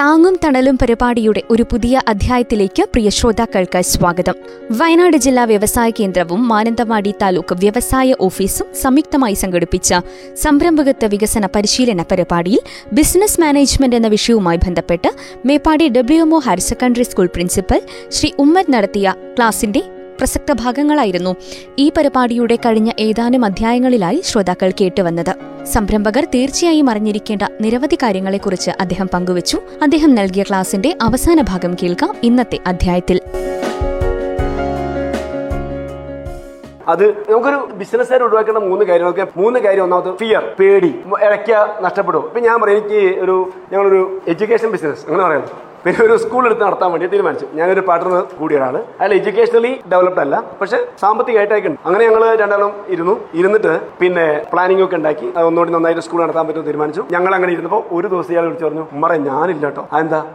താങ്ങും തണലും പരിപാടിയുടെ ഒരു പുതിയ അധ്യായത്തിലേക്ക് പ്രിയ ശ്രോതാക്കൾക്ക് സ്വാഗതം. വയനാട് ജില്ലാ വ്യവസായ കേന്ദ്രവും മാനന്തവാടി താലൂക്ക് വ്യവസായ ഓഫീസും സംയുക്തമായി സംഘടിപ്പിച്ച സംരംഭകത്വ വികസന പരിശീലന പരിപാടിയിൽ ബിസിനസ് മാനേജ്മെന്റ് എന്ന വിഷയവുമായി ബന്ധപ്പെട്ട് Meppadi WMO higher secondary school principal Shri Ummad നടത്തിയ ക്ലാസിന്റെ പ്രസക്ത ഭാഗങ്ങളായിരുന്നു ഈ പരിപാടിയുടെ കഴിഞ്ഞ ഏതാനും അധ്യായങ്ങളിലായി ശ്രോതാക്കൾ കേട്ടുവന്നത്. സംരംഭകർ തീർച്ചയായും അറിഞ്ഞിരിക്കേണ്ട നിരവധി കാര്യങ്ങളെക്കുറിച്ച് അദ്ദേഹം പങ്കുവച്ചു. അദ്ദേഹം നൽകിയ ക്ലാസിന്റെ അവസാന ഭാഗം കേൾക്കാം ഇന്നത്തെ അധ്യായത്തിൽ. അത് നമുക്കൊരു ബിസിനസ്സുകാർ ഒഴിവാക്കേണ്ട മൂന്ന് കാര്യങ്ങളൊക്കെ മൂന്ന് കാര്യം. ഒന്നാമത് ഫിയർ പേടി ഇടയ്ക്ക് നഷ്ടപ്പെടും. ഇപ്പൊ ഞാൻ പറയും എനിക്ക് ഒരു ഞങ്ങളൊരു എഡ്യൂക്കേഷൻ ബിസിനസ് അങ്ങനെ പറയാം. പിന്നെ ഒരു സ്കൂൾ എടുത്ത് നടത്താൻ വേണ്ടി തീരുമാനിച്ചു. ഞാനൊരു പാർട്ട്ണർ കൂടിയ ഒരാൾ അയാൾ എഡ്യൂക്കേഷണലി ഡെവലപ്ഡ് അല്ല പക്ഷെ സാമ്പത്തികമായിട്ടൊക്കെ അങ്ങനെ ഞങ്ങൾ രണ്ടാളും ഇരുന്നു. ഇരുന്നിട്ട് പിന്നെ പ്ലാനിംഗ് ഒക്കെ ഉണ്ടാക്കി. ഒന്നുകൂടി നന്നായിട്ട് സ്കൂൾ നടത്താൻ പറ്റുമെന്ന് തീരുമാനിച്ചു. ഞങ്ങൾ അങ്ങനെ ഇരുന്നപ്പോൾ ഒരു ദിവസം ഇയാൾ വിളിച്ചു പറഞ്ഞു മറ ഞാനില്ല കേട്ടോ.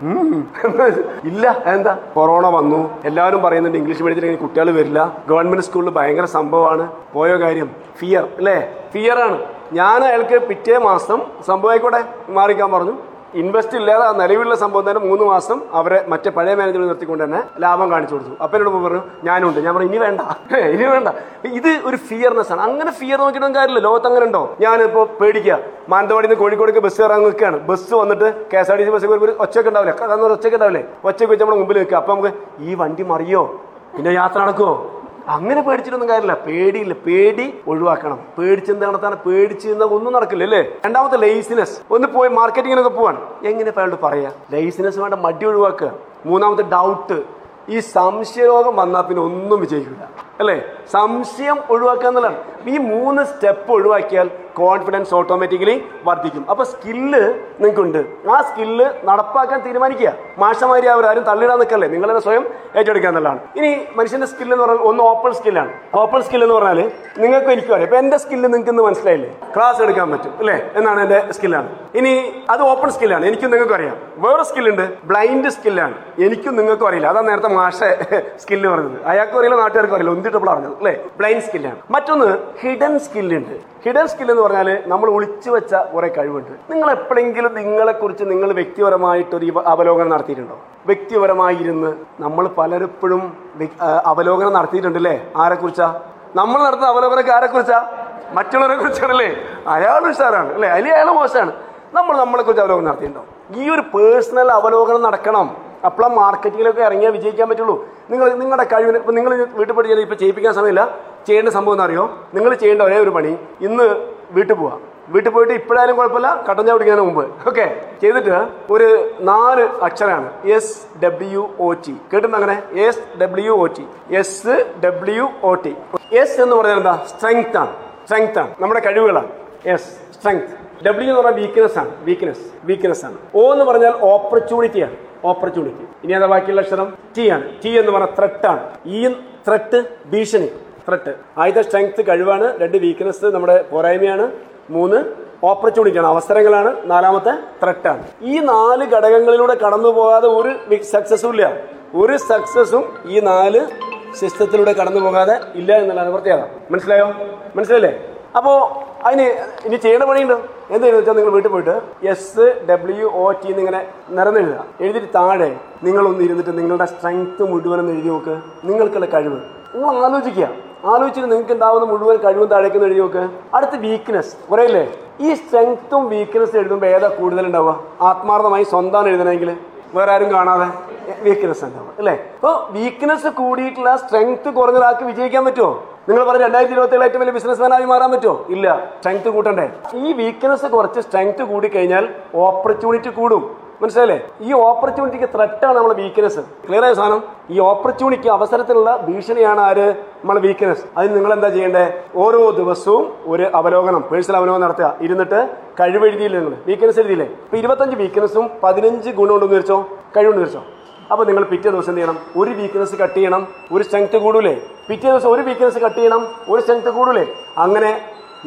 ഉം. ഇല്ല അതെന്താ കൊറോണ വന്നു. എല്ലാവരും പറയുന്നുണ്ട് ഇംഗ്ലീഷ് മീഡിയത്തിൽ കുട്ടികൾ വരില്ല. ഗവൺമെന്റ് സ്കൂളിൽ ഭയങ്കര സംഭവമാണ്. പോയോ കാര്യം? ഫിയർ അല്ലേ? ഫിയർ ആണ്. ഞാൻ അയാൾക്ക് പിറ്റേ മാസം സംഭവമായിക്കോട്ടെ മാറിക്കാൻ പറഞ്ഞു. ഇൻവെസ്റ്റ് ഇല്ലാതെ നിലവിലുള്ള സംഭവം തന്നെ മൂന്ന് മാസം അവരെ മറ്റേ പഴയ മാനേജർ നിർത്തിക്കൊണ്ട് തന്നെ ലാഭം കാണിച്ചു കൊടുത്തു. അപ്പം എന്നോട് പറഞ്ഞു ഞാനുണ്ട് ഞാൻ പറഞ്ഞു ഇനി വേണ്ട. ഇനി വേണ്ട. ഇത് ഒരു ഫിയർനെസ് ആണ്. അങ്ങനെ ഫിയർ നോക്കിയിട്ടും കാര്യമില്ല. ലോകത്ത് അങ്ങനെ ഉണ്ടോ? ഞാനിപ്പോ പേടിക്കുക. മാനന്തവാടി നിന്ന് കോഴിക്കോടേക്ക് ബസ് കയറാൻ നിൽക്കുകയാണ്. ബസ് വന്നിട്ട് K S R T C bus ഒരു ഒച്ചയൊക്കെ ഉണ്ടാവില്ലേ? കാരണം ഒച്ചയൊക്കെ ഉണ്ടാവില്ലേ? ഒച്ചയൊക്കെ വെച്ച് നമ്മുടെ മുമ്പിൽ നിൽക്കുക. അപ്പൊ നമുക്ക് ഈ വണ്ടി മറിയോ? പിന്നെ യാത്ര നടക്കുമോ അങ്ങനെ പേടിച്ചിട്ടൊന്നും കാര്യമില്ല. പേടിയില്ല. പേടി ഒഴിവാക്കണം. പേടിച്ചെന്ത് നടത്താണ് പേടിച്ച് നിന്നാൽ ഒന്നും നടക്കില്ല അല്ലേ? രണ്ടാമത്തെ ലേസിനെസ് ഒന്ന് പോയി മാർക്കറ്റിങ്ങിനൊക്കെ പോവാണ്. എങ്ങനെ അയാളോട് പറയാ? ലേസിനെസ് വേണ്ട മടി ഒഴിവാക്കുക. മൂന്നാമത്തെ ഡൗട്ട് ഈ സംശയരോഗം വന്നാൽ പിന്നെ ഒന്നും വിജയിക്കില്ല അല്ലേ? സംശയം ഒഴിവാക്കുക എന്നുള്ളതാണ്. ഈ മൂന്ന് സ്റ്റെപ്പ് ഒഴിവാക്കിയാൽ കോൺഫിഡൻസ് ഓട്ടോമാറ്റിക്കലി വർദ്ധിക്കും. അപ്പോൾ സ്കില്ല് നിങ്ങൾക്കുണ്ട് ആ സ്കില്ല് നടപ്പാക്കാൻ തീരുമാനിക്കുക. മാഷമാരി അവരാരും തള്ളിടാൻ നിൽക്കല്ലേ? നിങ്ങൾ തന്നെ സ്വയം ഏറ്റെടുക്കുക എന്നുള്ളതാണ്. ഇനി മനുഷ്യന്റെ സ്കില്ല് എന്ന് പറഞ്ഞാൽ ഒന്ന് ഓപ്പൺ സ്കില്ലാണ് ഓപ്പൺ സ്കില്ല് എന്ന് പറഞ്ഞാൽ നിങ്ങൾക്ക് എനിക്കും അറിയാം. ഇപ്പൊ എന്റെ സ്കില്ല് നിങ്ങൾക്ക് ഇന്ന് മനസ്സിലായില്ലേ? ക്ലാസ് എടുക്കാൻ പറ്റും അല്ലേ? എന്നാണ് എന്റെ സ്കില്ലാണ് ഇനി അത് ഓപ്പൺ സ്കില്ലാണ് എനിക്കും നിങ്ങൾക്കും അറിയാം. വേറെ സ്കില്ലുണ്ട് ബ്ലൈൻഡ് സ്കില്ലാണ് എനിക്കും നിങ്ങൾക്കും അറിയില്ല. അതാണ് നേരത്തെ മാഷ സ്കില്ല് പറഞ്ഞത്. അയാൾക്കും അറിയില്ല നാട്ടുകാർക്കും അറിയില്ല. ഒന്നിട്ടപ്പോൾ പറഞ്ഞത് അല്ലേ? ബ്ലൈൻഡ് സ്കില്ലാണ് മറ്റൊന്ന് ഹിഡൻ സ്കില്ലുണ്ട് ഹിഡൻ സ്കിൽ എന്ന് പറഞ്ഞാൽ നമ്മൾ ഒളിച്ചു വെച്ച കുറെ കഴിവുണ്ട്. നിങ്ങൾ എപ്പോഴെങ്കിലും നിങ്ങളെ കുറിച്ച് നിങ്ങൾ വ്യക്തിപരമായിട്ടൊരു അവലോകനം നടത്തിയിട്ടുണ്ടോ? വ്യക്തിപരമായി ഇരുന്ന് നമ്മൾ പലരെപ്പോഴും അവലോകനം നടത്തിയിട്ടുണ്ടല്ലേ? ആരെ കുറിച്ചാ നമ്മൾ നടത്തുന്ന അവലോകനമൊക്കെ ആരെ കുറിച്ചാ മറ്റുള്ളവരെ കുറിച്ചാണല്ലേ? അയാൾ ഉഷാറാണ് അല്ലേ? അതിൽ അയാൾ മോശമാണ്. നമ്മൾ നമ്മളെ കുറിച്ച് അവലോകനം നടത്തിയിട്ടുണ്ടോ? ഈ ഒരു പേഴ്സണൽ അവലോകനം നടക്കണം. അപ്പോഴാ മാർക്കറ്റിങ്ങിലൊക്കെ ഇറങ്ങിയാൽ വിജയിക്കാൻ പറ്റുള്ളൂ. നിങ്ങൾ നിങ്ങളുടെ കഴിവിന് ഇപ്പം നിങ്ങൾ വീട്ടിൽ പഠിച്ചാൽ ഇപ്പം ചെയ്യിപ്പിക്കാൻ സമയമില്ല. ചെയ്യേണ്ട സംഭവം എന്നറിയോ നിങ്ങൾ ചെയ്യേണ്ട ഒരേ ഒരു പണി. ഇന്ന് വീട്ടിൽ പോവാം. വീട്ടിൽ പോയിട്ട് ഇപ്പോഴായാലും കുഴപ്പമില്ല കട്ടൻ ചായ മുമ്പ്. ഓക്കെ ചെയ്തിട്ട് ഒരു നാല് അക്ഷരമാണ് എസ് ഡബ്ല്യു ഒ ടി കേട്ടിട്ടുണ്ട് അങ്ങനെ? S W O T S W O T S എന്ന് പറഞ്ഞാൽ എന്താ? സ്ട്രെങ്ത് ആണ്. സ്ട്രെങ്ത് ആണ്. നമ്മുടെ കഴിവുകളാണ്. എസ് സ്ട്രെങ്ത് ഡബ്ല്യു എന്ന് പറഞ്ഞാൽ വീക്ക്നെസ് ആണ്. വീക്ക്നെസ് വീക്ക്നെസ് ആണ്. ഒ എന്ന് പറഞ്ഞാൽ ഓപ്പർച്യൂണിറ്റി ആണ്. ഓപ്പർച്യൂണിറ്റി ഇനി അതാ ബാക്കിയുള്ള അക്ഷരം? ടി ആണ്. ടി എന്ന് പറഞ്ഞാൽ ത്രെട്ട് ആണ്. ഈ ത്രെട്ട് ഭീഷണി. ത്രെട്ട് ആദ്യത്തെ സ്ട്രെങ്ത് കഴിവാണ് രണ്ട് വീക്ക്നെസ് നമ്മുടെ പോരായ്മയാണ്. മൂന്ന് ഓപ്പർച്യൂണിറ്റി ആണ് അവസരങ്ങളാണ്. നാലാമത്തെ ത്രെട്ടാണ് ഈ നാല് ഘടകങ്ങളിലൂടെ കടന്നു പോകാതെ ഒരു സക്സസും ഇല്ല. ഒരു സക്സസ്സും ഈ നാല് സിസ്റ്റത്തിലൂടെ കടന്നു പോകാതെ ഇല്ല എന്നുള്ളതാണ് പ്രത്യേകത. മനസ്സിലായോ? മനസ്സിലല്ലേ? അപ്പോ അതിന് ഇനി ചെയ്യേണ്ട പണിയുണ്ട്. എന്താണെന്ന് വെച്ചാൽ നിങ്ങൾ വീട്ടിൽ പോയിട്ട് എസ് ഡബ്ല്യു ഒ ടി എന്നിങ്ങനെ നിറന്നെഴുതുക എഴുതിയിട്ട് താഴെ നിങ്ങളൊന്ന് ഇരുന്നിട്ട് നിങ്ങളുടെ സ്ട്രെങ്ത് മുഴുവനൊന്ന് എഴുതി നോക്ക്. നിങ്ങൾക്കുള്ള കഴിവ്. നിങ്ങൾ ആലോചിക്കുക. ആലോചിച്ചിട്ട് നിങ്ങൾക്ക് ഉണ്ടാവുന്ന മുഴുവൻ കഴിവും താഴേക്ക് എഴുതി നോക്ക് അടുത്ത വീക്ക്നെസ് കുറേയില്ലേ ഈ സ്ട്രെങ്ത്തും വീക്ക്നെസ് എഴുതുമ്പോൾ ഏതാ കൂടുതൽ ഉണ്ടാവുക ആത്മാർത്ഥമായി സ്വന്തം എഴുതണമെങ്കിൽ വേറെ ആരും കാണാതെ വീക്ക്നെസ് ഉണ്ടാവുക അല്ലേ? അപ്പോൾ വീക്ക്നെസ് കൂടിയിട്ടുള്ള സ്ട്രെങ്ത് കുറഞ്ഞ ഒരാൾക്ക് വിജയിക്കാൻ പറ്റുമോ? നിങ്ങൾ പറഞ്ഞ രണ്ടായിരത്തി ഇരുപത്തി ഏഴ് ഏറ്റവും വലിയ ബിസിനസ്മാനായി മാറാൻ പറ്റുമോ? ഇല്ല. സ്ട്രെങ്ത് കൂട്ടണ്ടേ. ഈ വീക്ക്നെസ് കുറച്ച് സ്ട്രെങ്ത് കൂടി കഴിഞ്ഞാൽ ഓപ്പർച്യൂണിറ്റി കൂടും. മനസ്സിലായില്ലേ? ഈ ഓപ്പർച്യൂണിറ്റിക്ക് ത്രെറ്റാണ് നമ്മുടെ വീക്ക്നെസ് ക്ലിയർ ആയ സാധനം? ഈ ഓപ്പർച്യൂണിറ്റിക്ക് അവസരത്തിലുള്ള ഭീഷണിയാണ് ആര്? നമ്മളെ വീക്ക്നെസ് അതിന് നിങ്ങൾ എന്താ ചെയ്യേണ്ടത് ഓരോ ദിവസവും ഒരു അവലോകനം പേഴ്സണൽ അവലോകനം നടത്തുക. ഇരുന്നിട്ട് കഴിവെഴുതിയില്ല നിങ്ങൾ? വീക്ക്നെസ് എഴുതിയില്ലേ? ഇപ്പൊ ഇരുപത്തഞ്ച് വീക്ക്നെസ്സും പതിനഞ്ച് ഗുണമുണ്ടെന്ന് വെച്ചോ കഴിവുണ്ട് വെച്ചോ അപ്പൊ നിങ്ങൾ പിറ്റേ ദിവസം എന്ത് ചെയ്യണം? ഒരു വീക്ക്നെസ് കട്ട് ചെയ്യണം. ഒരു സ്ട്രെങ്ത് കൂടൂലേ? പിറ്റേ ദിവസം ഒരു വീക്ക്നെസ് കട്ട് ചെയ്യണം. ഒരു സ്ട്രെങ്ത് കൂടൂലേ? അങ്ങനെ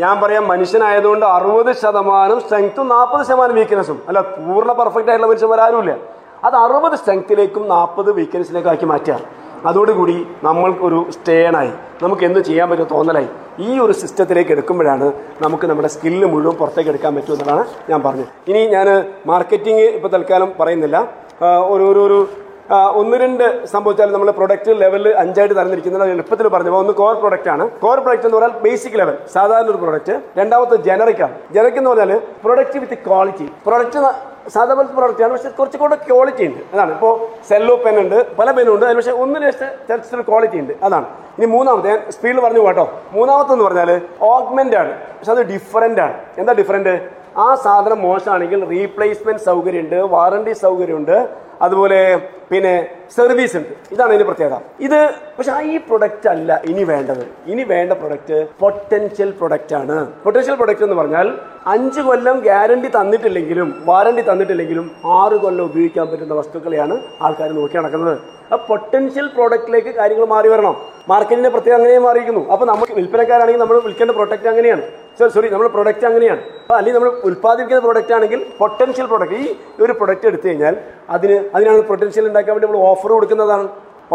ഞാൻ പറയാം മനുഷ്യനായതുകൊണ്ട് അറുപത് ശതമാനം സ്ട്രെങ്ത്തും നാൽപ്പത് ശതമാനം വീക്ക്നെസ്സും അല്ല പൂർണ പെർഫെക്റ്റ് ആയിട്ടുള്ള മനുഷ്യന്മാർ ആരുമില്ല. അത് അറുപത് സ്ട്രെങ്ത്തിലേക്കും നാൽപ്പത് വീക്ക്നെസ്സിലേക്കും ആക്കി മാറ്റുക അതോടുകൂടി നമ്മൾക്കൊരു സ്റ്റേണായി നമുക്ക് എന്ത് ചെയ്യാൻ പറ്റും തോന്നലായി. ഈ ഒരു സിസ്റ്റത്തിലേക്ക് എടുക്കുമ്പോഴാണ് നമുക്ക് നമ്മുടെ സ്കില്ല് മുഴുവൻ പുറത്തേക്ക് എടുക്കാൻ പറ്റുമെന്നാണ് ഞാൻ പറഞ്ഞത്. ഇനി ഞാൻ മാർക്കറ്റിംഗ് ഇപ്പോൾ തൽക്കാലം പറയുന്നില്ല. ഒരു ഒരു ഒന്ന് രണ്ട് സംഭവിച്ചാൽ നമ്മൾ പ്രൊഡക്റ്റ് ലെവൽ അഞ്ചായിട്ട് തരംതിരിക്കുന്നത് എളുപ്പത്തിൽ പറഞ്ഞു. ഒന്ന് കോർ പ്രൊഡക്റ്റ് ആണ്. കോർ പ്രൊഡക്റ്റ് എന്ന് പറഞ്ഞാൽ ബേസിക് ലെവൽ സാധാരണ ഒരു പ്രൊഡക്റ്റ് രണ്ടാമത്തെ ജനറിക് ആണ്. ജനറിക് എന്ന് പറഞ്ഞാൽ പ്രൊഡക്റ്റ് വിത്ത് ക്വാളിറ്റി പ്രൊഡക്റ്റ് സാധാരണ പ്രൊഡക്റ്റ് ആണ് പക്ഷെ കുറച്ചുകൂടെ ക്വാളിറ്റി ഉണ്ട്. അതാണ്. ഇപ്പോൾ സെല്ലോ പെൻ ഉണ്ട് പല പെന്നും ഉണ്ട്. അതിന് പക്ഷേ ഒന്നിന് ചെറിയ ക്വാളിറ്റി ഉണ്ട്. അതാണ്. ഇനി മൂന്നാമത്തെ ഞാൻ സ്പീഡിൽ പറഞ്ഞു കേട്ടോ. മൂന്നാമത്തെ എന്ന് പറഞ്ഞാൽ ഓഗ്മെന്റ് ആണ്. പക്ഷെ അത് ഡിഫറന്റ് ആണ്. എന്താ ഡിഫറന്റ് ആ സാധനം മോശമാണെങ്കിൽ റീപ്ലേസ്മെന്റ് സൗകര്യമുണ്ട് വാറണ്ടി സൗകര്യമുണ്ട്. അതുപോലെ പിന്നെ സർവീസ് ഉണ്ട്. ഇതാണ് ഇതിന്റെ പ്രത്യേകത. ഇത് പക്ഷെ ആ ഈ പ്രൊഡക്റ്റ് അല്ല ഇനി വേണ്ടത്. ഇനി വേണ്ട പ്രൊഡക്റ്റ് പൊട്ടൻഷ്യൽ പ്രൊഡക്റ്റ് ആണ്. പൊട്ടൻഷ്യൽ പ്രൊഡക്റ്റ് എന്ന് പറഞ്ഞാൽ അഞ്ച് കൊല്ലം ഗ്യാരണ്ടി തന്നിട്ടില്ലെങ്കിലും വാറണ്ടി തന്നിട്ടില്ലെങ്കിലും ആറ് കൊല്ലം ഉപയോഗിക്കാൻ പറ്റുന്ന വസ്തുക്കളെയാണ് ആൾക്കാർ നോക്കി നടക്കുന്നത്. ആ പൊട്ടൻഷ്യൽ പ്രോഡക്റ്റിലേക്ക് കാര്യങ്ങൾ മാറി വരണം. മാർക്കറ്റിന്റെ പ്രത്യേകം അങ്ങനെ മാറിയിരിക്കുന്നു. അപ്പൊ നമുക്ക് വിൽപ്പനക്കാരാണെങ്കിൽ നമ്മൾ വിൽക്കേണ്ട പ്രൊഡക്റ്റ് അങ്ങനെയാണ്. സോറി സോറി നമ്മുടെ പ്രൊഡക്റ്റ് അങ്ങനെയാണ്. അപ്പോൾ അല്ലെങ്കിൽ നമ്മൾ ഉൽപ്പാദിപ്പിക്കുന്ന പ്രൊഡക്റ്റ് ആണെങ്കിൽ പൊട്ടൻഷ്യൽ പ്രൊഡക്റ്റ് ഈ ഒരു പ്രൊഡക്റ്റ് എടുത്തു കഴിഞ്ഞാൽ അതിന് അതിനാണ് പൊട്ടൻഷ്യൽ ഉണ്ടാക്കാൻ വേണ്ടി നമ്മൾ ഓഫർ കൊടുക്കുന്നതാണ്.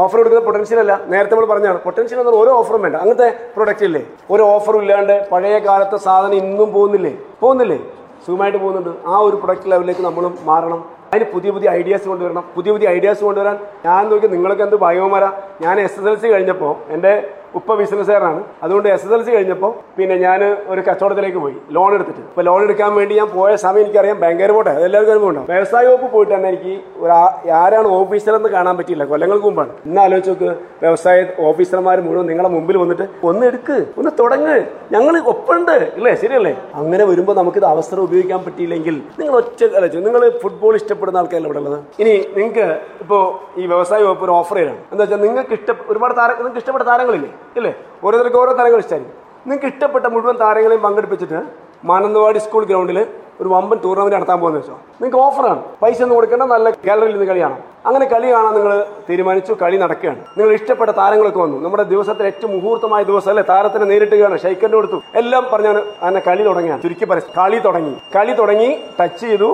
ഓഫർ കൊടുക്കുന്ന പൊട്ടൻഷ്യൽ അല്ല. നേരത്തെ നമ്മൾ പറഞ്ഞാണ് പൊട്ടൻഷ്യൽ എന്ന് പറഞ്ഞാൽ ഓരോ ഓഫറും വേണ്ട. അങ്ങനത്തെ പ്രൊഡക്റ്റ് ഇല്ലേ? ഒരു ഓഫറും ഇല്ലാണ്ട് പഴയ കാലത്തെ സാധനം ഇന്നും പോകുന്നില്ലേ? പോകുന്നില്ലേ? സുഖമായിട്ട് പോകുന്നുണ്ട്. ആ ഒരു പ്രൊഡക്റ്റ് ലെവലിലേക്ക് നമ്മളും മാറണം. അതിന് പുതിയ പുതിയ ഐഡിയാസ് കൊണ്ടുവരണം. പുതിയ പുതിയ ഐഡിയാസ് കൊണ്ടുവരാൻ ഞാൻ നോക്കി നിങ്ങൾക്ക് എന്ത് ബയോമര ഞാൻ എസ് എസ് എൽ സി കഴിഞ്ഞപ്പോൾ എന്റെ ഉപ്പ ബിസിനസ്സുകാരനാണ് അതുകൊണ്ട് എസ് എസ് എൽ സി കഴിഞ്ഞപ്പോൾ പിന്നെ ഞാൻ ഒരു കച്ചവടത്തിലേക്ക് പോയി ലോൺ എടുത്തിട്ട്. അപ്പോൾ ലോൺ എടുക്കാൻ വേണ്ടി ഞാൻ പോയ സമയം എനിക്കറിയാം ബാങ്കേർ പോട്ടെ. അതെല്ലാവർക്കും അനുഭവം വ്യവസായ വകുപ്പ് പോയിട്ട് തന്നെ എനിക്ക് ഒരു ആരാണ് ഓഫീസർ എന്ന് കാണാൻ പറ്റിയില്ല കൊല്ലങ്ങൾക്ക് മുമ്പാണ്. ഇന്ന് ആലോചിച്ച് നോക്ക് വ്യവസായ ഓഫീസർമാർ മുഴുവൻ നിങ്ങളെ മുമ്പിൽ വന്നിട്ട് ഒന്ന് എടുക്ക് ഒന്ന് തുടങ്ങ് ഞങ്ങൾ ഒപ്പുണ്ട്. ഇല്ലേ? ശരിയല്ലേ? അങ്ങനെ വരുമ്പോൾ നമുക്ക് ഇത് അവസരം ഉപയോഗിക്കാൻ പറ്റിയില്ലെങ്കിൽ നിങ്ങൾ ഒറ്റ കളിച്ചു നിങ്ങൾ ഫുട്ബോൾ ഇഷ്ടപ്പെടുന്ന ആൾക്കാരല്ല ഇവിടെ ഉള്ളത്? ഇനി നിങ്ങൾക്ക് ഇപ്പോൾ ഈ വ്യവസായ വകുപ്പ് ഒരു ഓഫർ ചെയ്യണം എന്താ വെച്ചാൽ നിങ്ങൾക്ക് ഇഷ്ട ഒരുപാട് താരം നിങ്ങൾക്ക് ഇഷ്ടപ്പെട്ട താരങ്ങളില്ലേ? ഇല്ലേ ഓരോരുത്തർക്ക് ഓരോ താരങ്ങൾ ഇഷ്ടമായിരിക്കും നിങ്ങൾക്ക് ഇഷ്ടപ്പെട്ട മുഴുവൻ താരങ്ങളെയും പങ്കെടുപ്പിച്ചിട്ട് മാനന്തവാടി സ്കൂൾ ഗ്രൗണ്ടിൽ ഒരു വമ്പൻ ടൂർണമെന്റ് നടത്താൻ പോകുന്ന വെച്ചോ? നിങ്ങൾക്ക് ഓഫറാണ് പൈസ ഒന്നും കൊടുക്കേണ്ട നല്ല ഗാലറിയിൽ നിന്ന് കളിയാണ് അങ്ങനെ കളി കാണാൻ നിങ്ങൾ തീരുമാനിച്ചു കളി നടക്കുകയാണ്. നിങ്ങൾ ഇഷ്ടപ്പെട്ട താരങ്ങളൊക്കെ വന്നു. നമ്മുടെ ദിവസത്തെ ഏറ്റവും മുഹൂർത്തമായ ദിവസം അല്ലേ? താരത്തിനെ നേരിട്ട് കാണാൻ ഷൈക്കന്റെ കൊടുത്തു എല്ലാം പറഞ്ഞാണ് അങ്ങനെ കളി തുടങ്ങിയാണ്. ചുരുക്കി പരസ്യം കളി തുടങ്ങി. കളി തുടങ്ങി ടച്ച് ചെയ്തു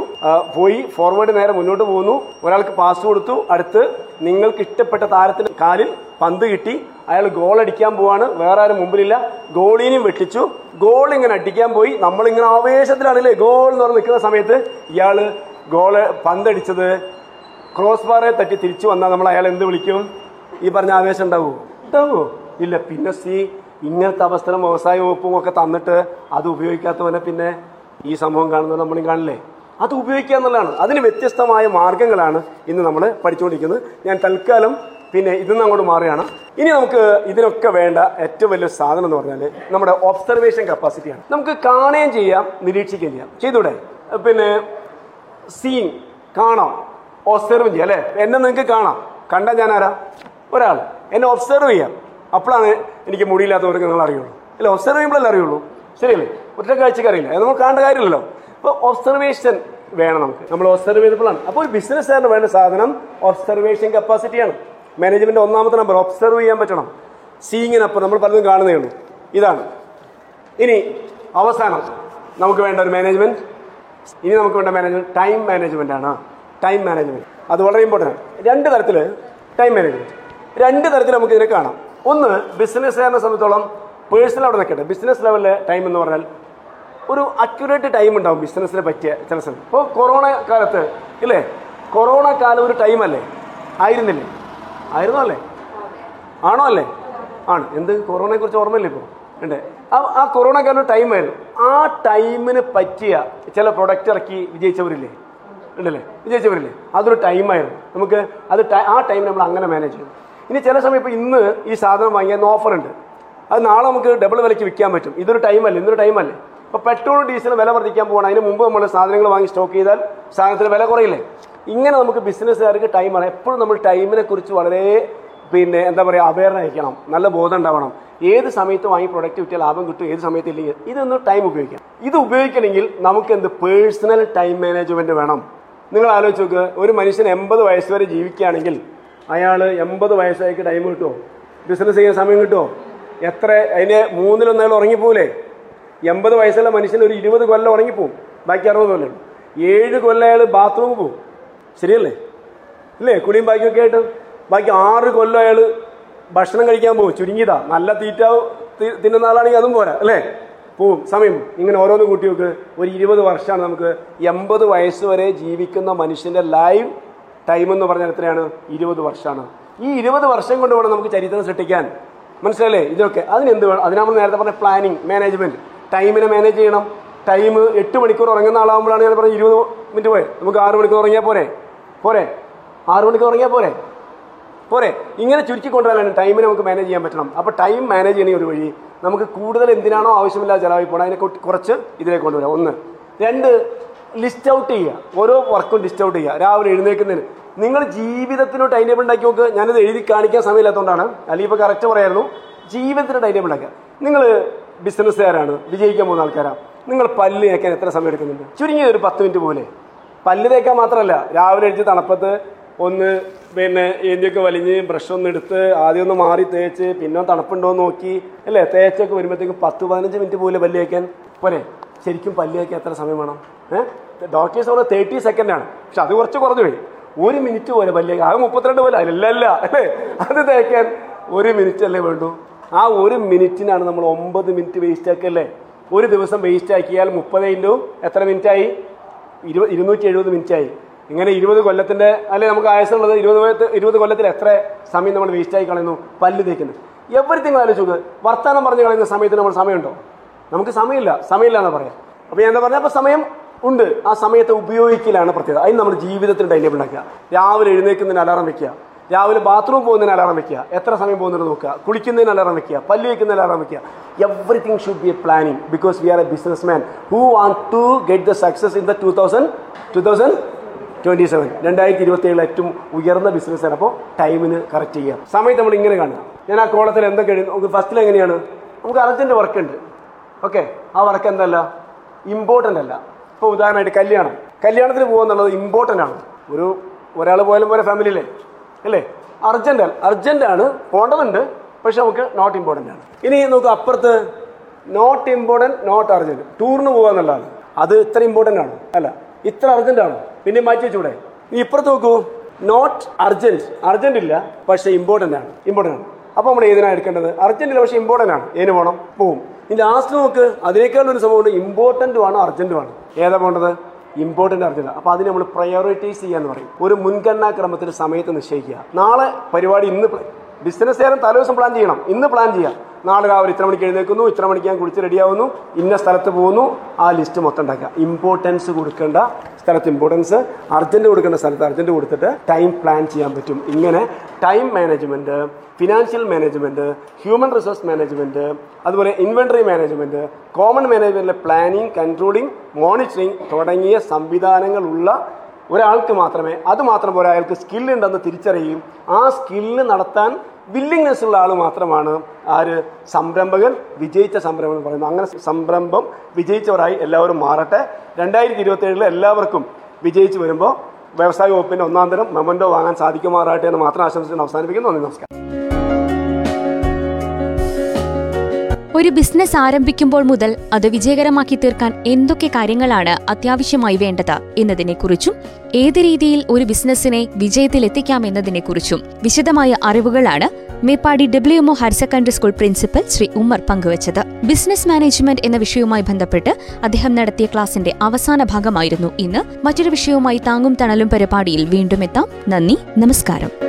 പോയി ഫോർവേഡ് നേരെ മുന്നോട്ട് പോകുന്നു. ഒരാൾക്ക് പാസ് കൊടുത്തു. അടുത്ത് നിങ്ങൾക്ക് ഇഷ്ടപ്പെട്ട താരത്തിന് കാലിൽ പന്ത് കിട്ടി. അയാൾ ഗോൾ അടിക്കാൻ പോവാണ്. വേറെ ആരും മുമ്പിലില്ല. ഗോളിനെയും വെട്ടിച്ചു. ഗോൾ ഇങ്ങനെ അടിക്കാൻ പോയി. നമ്മളിങ്ങനെ ആവേശത്തിലാണല്ലേ ഗോൾ എന്ന് പറഞ്ഞ് നിൽക്കുന്ന സമയത്ത് ഇയാൾ ഗോൾ പന്തടിച്ചത് ക്രോസ് ബാറെ തട്ടി തിരിച്ചു വന്നാൽ നമ്മൾ അയാൾ എന്ത് വിളിക്കും? ഈ പറഞ്ഞ ആവേശം ഉണ്ടാവുമോ ഉണ്ടാവുമോ ഇല്ല. പിന്നെ സി ഇങ്ങനത്തെ അവസരം വ്യവസായ വകുപ്പും ഒക്കെ തന്നിട്ട് അത് ഉപയോഗിക്കാത്തവനെ പിന്നെ ഈ സംഭവം കാണുന്നത് നമ്മളും കാണില്ലേ? അത് ഉപയോഗിക്കുക എന്നുള്ളതാണ്. അതിന് വ്യത്യസ്തമായ മാർഗങ്ങളാണ് ഇന്ന് നമ്മൾ പഠിച്ചുകൊണ്ടിരിക്കുന്നത്. ഞാൻ തൽക്കാലം പിന്നെ ഇതിന്ന് അങ്ങോട്ട് മാറുകയാണ്. ഇനി നമുക്ക് ഇതിനൊക്കെ വേണ്ട ഏറ്റവും വലിയ സാധനം എന്ന് പറഞ്ഞാൽ നമ്മുടെ ഒബ്സർവേഷൻ കപ്പാസിറ്റിയാണ് നമുക്ക് കാണുകയും ചെയ്യാം നിരീക്ഷിക്കുകയും ചെയ്യാം. ചെയ്തൂടെ? പിന്നെ സീൻ കാണാം ഒബ്സർവ് ചെയ്യാം അല്ലേ? എന്നെ നിങ്ങൾക്ക് കാണാം. കണ്ട ഞാൻ ആരാ ഒരാൾ. എന്നെ ഒബ്സർവ് ചെയ്യാം. അപ്പോഴാണ് എനിക്ക് മുടിയില്ലാത്തവർക്ക് നിങ്ങൾ അറിയുള്ളൂ. അല്ല ഒബ്സർവ് ചെയ്യുമ്പോഴല്ലേ അറിയുള്ളൂ? ശരിയല്ലേ? ഒറ്റ കാഴ്ചക്ക് അറിയില്ല. അത് കാണേണ്ട കാര്യമില്ലല്ലോ. അപ്പോൾ ഒബ്സർവേഷൻ വേണം നമുക്ക്. നമ്മൾ ഒബ്സർവ് ചെയ്തപ്പോഴാണ്. അപ്പോൾ ഒരു ബിസിനസ്സുകാരന് വേണ്ട സാധനം ഒബ്സർവേഷൻ കപ്പാസിറ്റിയാണ് മാനേജ്മെന്റ് ഒന്നാമത്തെ നമ്പർ ഒബ്സർവ് ചെയ്യാൻ പറ്റണം. സീയിങ്ങിനപ്പം നമ്മൾ പലതും കാണുന്നേ ഉള്ളൂ. ഇതാണ്. ഇനി അവസാനം നമുക്ക് വേണ്ട ഒരു മാനേജ്മെന്റ് ഇനി നമുക്ക് വേണ്ട മാനേജ്മെന്റ് ടൈം മാനേജ്മെന്റ് ആണ്. ടൈം മാനേജ്മെന്റ് അത് വളരെ ഇമ്പോർട്ടന്റ് രണ്ട് തരത്തിൽ ടൈം മാനേജ്മെന്റ് രണ്ട് തരത്തിൽ നമുക്ക് ഇതിനെ കാണാം. ഒന്ന് ബിസിനസ്സുകാരനെ സംബന്ധിച്ചോളം പേഴ്സണൽ അവിടെ നിൽക്കട്ടെ. ബിസിനസ് ലെവലിലെ ടൈം എന്ന് പറഞ്ഞാൽ ഒരു അക്യുറേറ്റ് ടൈം ഉണ്ടാവും ബിസിനസ്സിനെ പറ്റിയ ചില സമയം. ഇപ്പോൾ കൊറോണ കാലത്ത് ഇല്ലേ? കൊറോണ കാലം ഒരു ടൈമല്ലേ ആയിരുന്നില്ലേ? ആയിരുന്നോ അല്ലേ? ആണോ അല്ലേ? ആണ്. എന്ത്? കൊറോണയെ കുറിച്ച് ഓർമ്മയില്ലേ ഇപ്പോൾ ഉണ്ട്. ആ കൊറോണ കാലം ടൈമായിരുന്നു ആ ടൈമിന് പറ്റിയ ചില പ്രൊഡക്റ്റ് ഇറക്കി വിജയിച്ചവരില്ലേ? ഉണ്ടല്ലേ? വിജയിച്ചവരില്ലേ? അതൊരു ടൈമായിരുന്നു നമുക്ക് അത് ആ ടൈം നമ്മൾ അങ്ങനെ മാനേജ് ചെയ്യും ഇനി ചില സമയം ഇപ്പോൾ ഇന്ന് ഈ സാധനം വാങ്ങിയാൽ ഓഫർ ഉണ്ട്. അത് നാളെ നമുക്ക് ഡബിൾ വിലയ്ക്ക് വിൽക്കാൻ പറ്റും. ഇതൊരു ടൈമല്ലേ ഇന്നൊരു ടൈമല്ലേ ഇപ്പോൾ പെട്രോൾ ഡീസൽ വില വർദ്ധിക്കാൻ പോകണം അതിന് മുമ്പ് നമ്മൾ സാധനങ്ങൾ വാങ്ങി സ്റ്റോക്ക് ചെയ്താൽ സാധനത്തിന് വില കുറയില്ലേ? ഇങ്ങനെ നമുക്ക് ബിസിനസ്സുകാർക്ക് ടൈം ആണ്. എപ്പോഴും നമ്മൾ ടൈമിനെ കുറിച്ച് വളരെ പിന്നെ എന്താ പറയുക അവയർനെസ് അയക്കണം നല്ല ബോധം ഉണ്ടാവണം. ഏത് സമയത്ത് വാങ്ങി പ്രൊഡക്റ്റ് വിറ്റാൽ ലാഭം കിട്ടും ഏത് സമയത്ത് ഇല്ലെങ്കിൽ ഇതൊന്ന് ടൈം ഉപയോഗിക്കാം. ഇത് ഉപയോഗിക്കണമെങ്കിൽ നമുക്ക് എന്ത് പേഴ്സണൽ ടൈം മാനേജ്മെന്റ് വേണം. നിങ്ങൾ ആലോചിച്ച് നോക്കുക ഒരു മനുഷ്യൻ എൺപത് വയസ്സ് വരെ ജീവിക്കുകയാണെങ്കിൽ അയാൾ എൺപത് വയസ്സായിട്ട് ടൈം കിട്ടുമോ? ബിസിനസ് ചെയ്യാൻ സമയം കിട്ടുമോ? എത്ര അതിന് മൂന്നിലൊന്നാൾ ഉറങ്ങിപ്പോലെ എൺപത് വയസ്സുള്ള മനുഷ്യൻ ഒരു ഇരുപത് കൊല്ലം ഉറങ്ങിപ്പോവും. ബാക്കി അറുപത് കൊല്ലം. ഏഴ് കൊല്ലം അയാൾ ബാത്റൂമിൽ പോവും. ശരിയല്ലേ? ഇല്ലേ? കുളിയും ബാക്കിയൊക്കെ ആയിട്ട്. ബാക്കി ആറ് കൊല്ലം അയാൾ ഭക്ഷണം കഴിക്കാൻ പോകും ചുരുങ്ങിയതാ. നല്ല തീറ്റ തിന്നുന്ന ആളാണെങ്കിൽ അതും പോരാ. അല്ലേ? പോവും. സമയം ഇങ്ങനെ ഓരോന്ന് കൂട്ടി നോക്ക്. ഒരു ഇരുപത് വർഷമാണ് നമുക്ക് എൺപത് വയസ്സ് വരെ ജീവിക്കുന്ന മനുഷ്യന്റെ ലൈഫ് ടൈം എന്ന് പറഞ്ഞാൽ എത്രയാണ്? ഇരുപത് വർഷമാണ്. ഈ ഇരുപത് വർഷം കൊണ്ട് വേണം നമുക്ക് ചരിത്രം സൃഷ്ടിക്കാൻ. മനസ്സിലല്ലേ ഇതൊക്കെ. അതിനെന്ത് വേണം? അതിനാകുമ്പോൾ നേരത്തെ പറഞ്ഞ പ്ലാനിങ് മാനേജ്മെന്റ് ടൈമിനെ മാനേജ് ചെയ്യണം. ടൈം എട്ട് മണിക്കൂർ ഉറങ്ങുന്ന ആളാകുമ്പോഴാണ് ഞാൻ പറഞ്ഞത് ഇരുപത് മിനിറ്റ് പോയെ നമുക്ക് ആറ് മണിക്കൂർ ഉറങ്ങിയാൽ പോരെ. പോരെ. ആറ് മണിക്കൂർ ഉറങ്ങിയാൽ പോരെ. പോരെ. ഇങ്ങനെ ചുരുക്കി ചുരുക്കിക്കൊണ്ടുവരാനാണ് ടൈമിനെ നമുക്ക് മാനേജ് ചെയ്യാൻ പറ്റണം. അപ്പോൾ ടൈം മാനേജ് ചെയ്യണ ഒരു വഴി നമുക്ക് കൂടുതൽ എന്തിനാണോ ആവശ്യമില്ലാതെ ചിലവായി പോകണം അതിനെ കുറച്ച് ഇതിലേക്ക് കൊണ്ടുവരാം. ഒന്ന്. രണ്ട് ലിസ്റ്റ് ഔട്ട് ചെയ്യുക. ഓരോ വർക്കും ലിസ്റ്റ് ഔട്ട് ചെയ്യുക. രാവിലെ എഴുന്നേൽക്കുന്നതിന്. നിങ്ങൾ ജീവിതത്തിന് ടൈം ടേബിൾ ഉണ്ടാക്കി നോക്ക്. ഞാനിത് എഴുതി കാണിക്കാൻ സമയമില്ലാത്തതുകൊണ്ടാണ്. അല്ലെങ്കിൽ ഇപ്പോൾ കറക്റ്റ് പറയായിരുന്നു. ജീവിതത്തിന് ടൈം ടേബിൾ ഉണ്ടാക്കുക. നിങ്ങൾ ബിസിനസ്സുകാരാണ് വിജയിക്കാൻ പോകുന്ന ആൾക്കാരാണ് നിങ്ങൾ പല്ല് തേക്കാൻ എത്ര സമയം എടുക്കുന്നുണ്ട്? ചുരുങ്ങിയത് ഒരു പത്ത് മിനിറ്റ് പോലെ. പല്ല് തേക്കാൻ മാത്രമല്ല രാവിലെ എഴുതി തണുപ്പത്ത് ഒന്ന് പിന്നെ ഏന്തിയൊക്കെ വലിഞ്ഞ് ബ്രഷ് ഒന്ന് എടുത്ത് ആദ്യം ഒന്ന് മാറി തേച്ച് പിന്നെ തണുപ്പുണ്ടോ എന്ന് നോക്കി അല്ലേ? തേച്ചൊക്കെ വരുമ്പോഴത്തേക്കും പത്ത് പതിനഞ്ച് മിനിറ്റ് പോലെ പല്ല് തേക്കാൻ. പോരെ ശരിക്കും പല്ല് തേക്കാൻ എത്ര സമയം വേണം? ഏഹ് ഡോക്ടേഴ്സ് പറഞ്ഞാൽ തേർട്ടി സെക്കൻഡാണ് പക്ഷെ അത് കുറച്ച് കുറഞ്ഞു പോയി. ഒരു മിനിറ്റ് പോലെ പല്ല് തേക്കാൻ. അത് മുപ്പത്തിരണ്ട് പോലെ അല്ല അല്ല അല്ലേ. അത് തേക്കാൻ ഒരു മിനിറ്റ് അല്ലേ വേണ്ടു? ആ ഒരു മിനിറ്റിനാണ് നമ്മൾ ഒമ്പത് മിനിറ്റ് വേസ്റ്റ് ആക്കല്ലേ ഒരു ദിവസം വേസ്റ്റ് ആക്കിയാൽ മുപ്പത് ഇന്റു എത്ര മിനിറ്റ് ആയി ഇരു ഇരുന്നൂറ്റി എഴുപത് മിനിറ്റ് ആയി ഇങ്ങനെ ഇരുപത് കൊല്ലത്തിന്റെ അല്ലെ നമുക്ക് ആയസുള്ളത് ഇരുപത് ഇരുപത് കൊല്ലത്തിൽ എത്ര സമയം നമ്മൾ വേസ്റ്റ് ആയി കളയുന്നു? പല്ല് തേക്കുന്നു. എവറിത്തിങ് ആലോചിച്ച് വർത്താനം പറഞ്ഞു കളയുന്ന സമയത്തിന് നമ്മൾ സമയമുണ്ടോ? നമുക്ക് സമയമില്ല. സമയമില്ല എന്ന് പറയാം. അപ്പോൾ ഞാൻ എന്താ പറഞ്ഞാൽ അപ്പോൾ സമയം ഉണ്ട്. ആ സമയത്തെ ഉപയോഗിക്കലാണ് പ്രത്യേകത. അതിന് നമ്മുടെ ജീവിതത്തിൽ ഡൈനബിൾ ആക്കുക രാവിലെ എഴുന്നേൽക്കുന്നതിന് അലാറം വെക്കുക. രാവിലെ ബാത്റൂം പോകുന്നതിന് അലാറം വെക്കുക. എത്ര സമയം പോകുന്നതിന് നോക്കുക. കുളിക്കുന്നതിന് അലാറം വെക്കുക. പല്ല് വയ്ക്കുന്നതിന് അലാറം വെക്കുക. Everything should be a planning because we are a businessman who want to get the success in the two thousand two thousand twenty seven രണ്ടായിരത്തി ഇരുപത്തി ഏഴിൽ ഏറ്റവും ഉയർന്ന ബിസിനസ് ആണ്. അപ്പോൾ ടൈമിന് കറക്റ്റ് ചെയ്യുക. സമയത്ത് നമ്മൾ ഇങ്ങനെ കാണുക. ഞാൻ ആ കോളത്തിൽ എന്തൊക്കെ നമുക്ക് ഫസ്റ്റിൽ എങ്ങനെയാണ്? നമുക്ക് അർജന്റ് വർക്ക് ഉണ്ട്. ഓക്കെ ആ വർക്ക് എന്തല്ല? ഇമ്പോർട്ടന്റ് അല്ല. ഇപ്പോൾ ഉദാഹരണമായിട്ട് കല്യാണം. കല്യാണത്തിന് പോകുക എന്നുള്ളത് ഇമ്പോർട്ടന്റ് ആണ്. ഒരു ഒരാൾ പോയാലും പോലെ ഫാമിലിയിലെ അല്ലേ? അർജന്റ് അർജന്റ് ആണ്. പോകേണ്ടതുണ്ട് പക്ഷെ നമുക്ക് നോട്ട് ഇമ്പോർട്ടന്റ് ആണ്. ഇനി നമുക്ക് അപ്പുറത്ത് നോട്ട് ഇമ്പോർട്ടന്റ് നോട്ട് അർജന്റ് ടൂറിന് പോകുക എന്നുള്ളതാണ്. അത് ഇത്ര ഇമ്പോർട്ടന്റ് ആണ്. അല്ല ഇത്ര അർജന്റ് ആണ്? പിന്നെ മാറ്റി വെച്ചൂടെ? നീ ഇപ്പുറത്ത് നോക്കൂ. നോട്ട് അർജന്റ് അർജന്റ് ഇല്ല പക്ഷേ ഇമ്പോർട്ടന്റ് ആണ്. ഇമ്പോർട്ടന്റ് ആണ്. അപ്പോൾ നമ്മൾ ഏതിനാണ് എടുക്കേണ്ടത്? അർജന്റ് ഇല്ല പക്ഷെ ഇമ്പോർട്ടന്റ് ആണ്. ഏതിന് പോകണം പോവും. ഇനി ലാസ്റ്റ് നോക്ക്. അതിനേക്കാളും ഒരു സംഭവമുണ്ട്. ഇമ്പോർട്ടന്റും ആണ് അർജന്റും ആണ്. ഏതാ പോകേണ്ടത്? ഇമ്പോർട്ടന്റ് അറിഞ്ഞത്. അപ്പോൾ അതിന് നമ്മൾ പ്രയോറിറ്റൈസ് ചെയ്യുക എന്ന് പറയും. ഒരു മുൻഗണനാ ക്രമത്തിൽ സമയത്ത് നിശ്ചയിക്കുക. നാളെ പരിപാടി ഇന്ന് ബിസിനസ്സുകാരൻ തലേദിവസം പ്ലാൻ ചെയ്യണം. ഇന്ന് പ്ലാൻ ചെയ്യാം. നാളെ രാവിലെ ഇത്ര മണിക്ക് എഴുന്നേൽക്കുന്നു ഇത്ര മണിക്ക് ഞാൻ കുളിച്ച് റെഡിയാവുന്നു ഇന്ന സ്ഥലത്ത് പോകുന്നു ആ ലിസ്റ്റ് മൊത്തം ഉണ്ടാക്കുക. ഇമ്പോർട്ടൻസ് കൊടുക്കേണ്ട സ്ഥലത്ത് ഇമ്പോർട്ടൻസ് അർജന്റ് കൊടുക്കേണ്ട സ്ഥലത്ത് അർജന്റ് കൊടുത്തിട്ട് ടൈം പ്ലാൻ ചെയ്യാൻ പറ്റും. ഇങ്ങനെ time management financial management human resource management അതുപോലെ ഇൻവെന്ററി മാനേജ്മെന്റ് കോമൺ മാനേജ്മെന്റിലെ പ്ലാനിങ് കൺട്രോളിങ് മോണിറ്ററിങ് തുടങ്ങിയ സംവിധാനങ്ങളുള്ള ഒരാൾക്ക് മാത്രമേ അത് മാത്രം പോരാ അയാൾക്ക് സ്കില്ലുണ്ടെന്ന് തിരിച്ചറിയുകയും ആ സ്കില്ല് നടത്താൻ വില്ലിങ്നെസ് ഉള്ള ആൾ മാത്രമാണ് ആര് സംരംഭകൻ വിജയിച്ച സംരംഭം എന്ന് പറയുന്നത്. അങ്ങനെ സംരംഭം വിജയിച്ചവരായി എല്ലാവരും മാറട്ടെ. രണ്ടായിരത്തി ഇരുപത്തി എല്ലാവർക്കും വിജയിച്ചു വരുമ്പോൾ വ്യവസായ വകുപ്പിന്റെ ഒന്നാം തരം മെമന്റോ വാങ്ങാൻ സാധിക്കുമാറാട്ടെ എന്ന് മാത്രം ആശംസിച്ച് അവസാനിപ്പിക്കുന്നു. നന്ദി നമസ്കാരം. ഒരു ബിസിനസ് ആരംഭിക്കുമ്പോൾ മുതൽ അത് വിജയകരമാക്കി തീർക്കാൻ എന്തൊക്കെ കാര്യങ്ങളാണ് അത്യാവശ്യമായി വേണ്ടത് എന്നതിനെക്കുറിച്ചും ഏത് രീതിയിൽ ഒരു ബിസിനസ്സിനെ വിജയത്തിലെത്തിക്കാം എന്നതിനെക്കുറിച്ചും വിശദമായ അറിവുകളാണ് Meppadi W MO higher secondary school principal Shri Ummer പങ്കുവച്ചത്. ബിസിനസ് മാനേജ്മെന്റ് എന്ന വിഷയവുമായി ബന്ധപ്പെട്ട് അദ്ദേഹം നടത്തിയ ക്ലാസിന്റെ അവസാന ഭാഗമായിരുന്നു ഇന്ന്. മറ്റൊരു വിഷയവുമായി താങ്ങും തണലും പരിപാടിയിൽ വീണ്ടും എത്താം. നന്ദി നമസ്കാരം.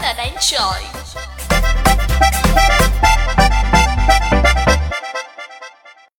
enjoy.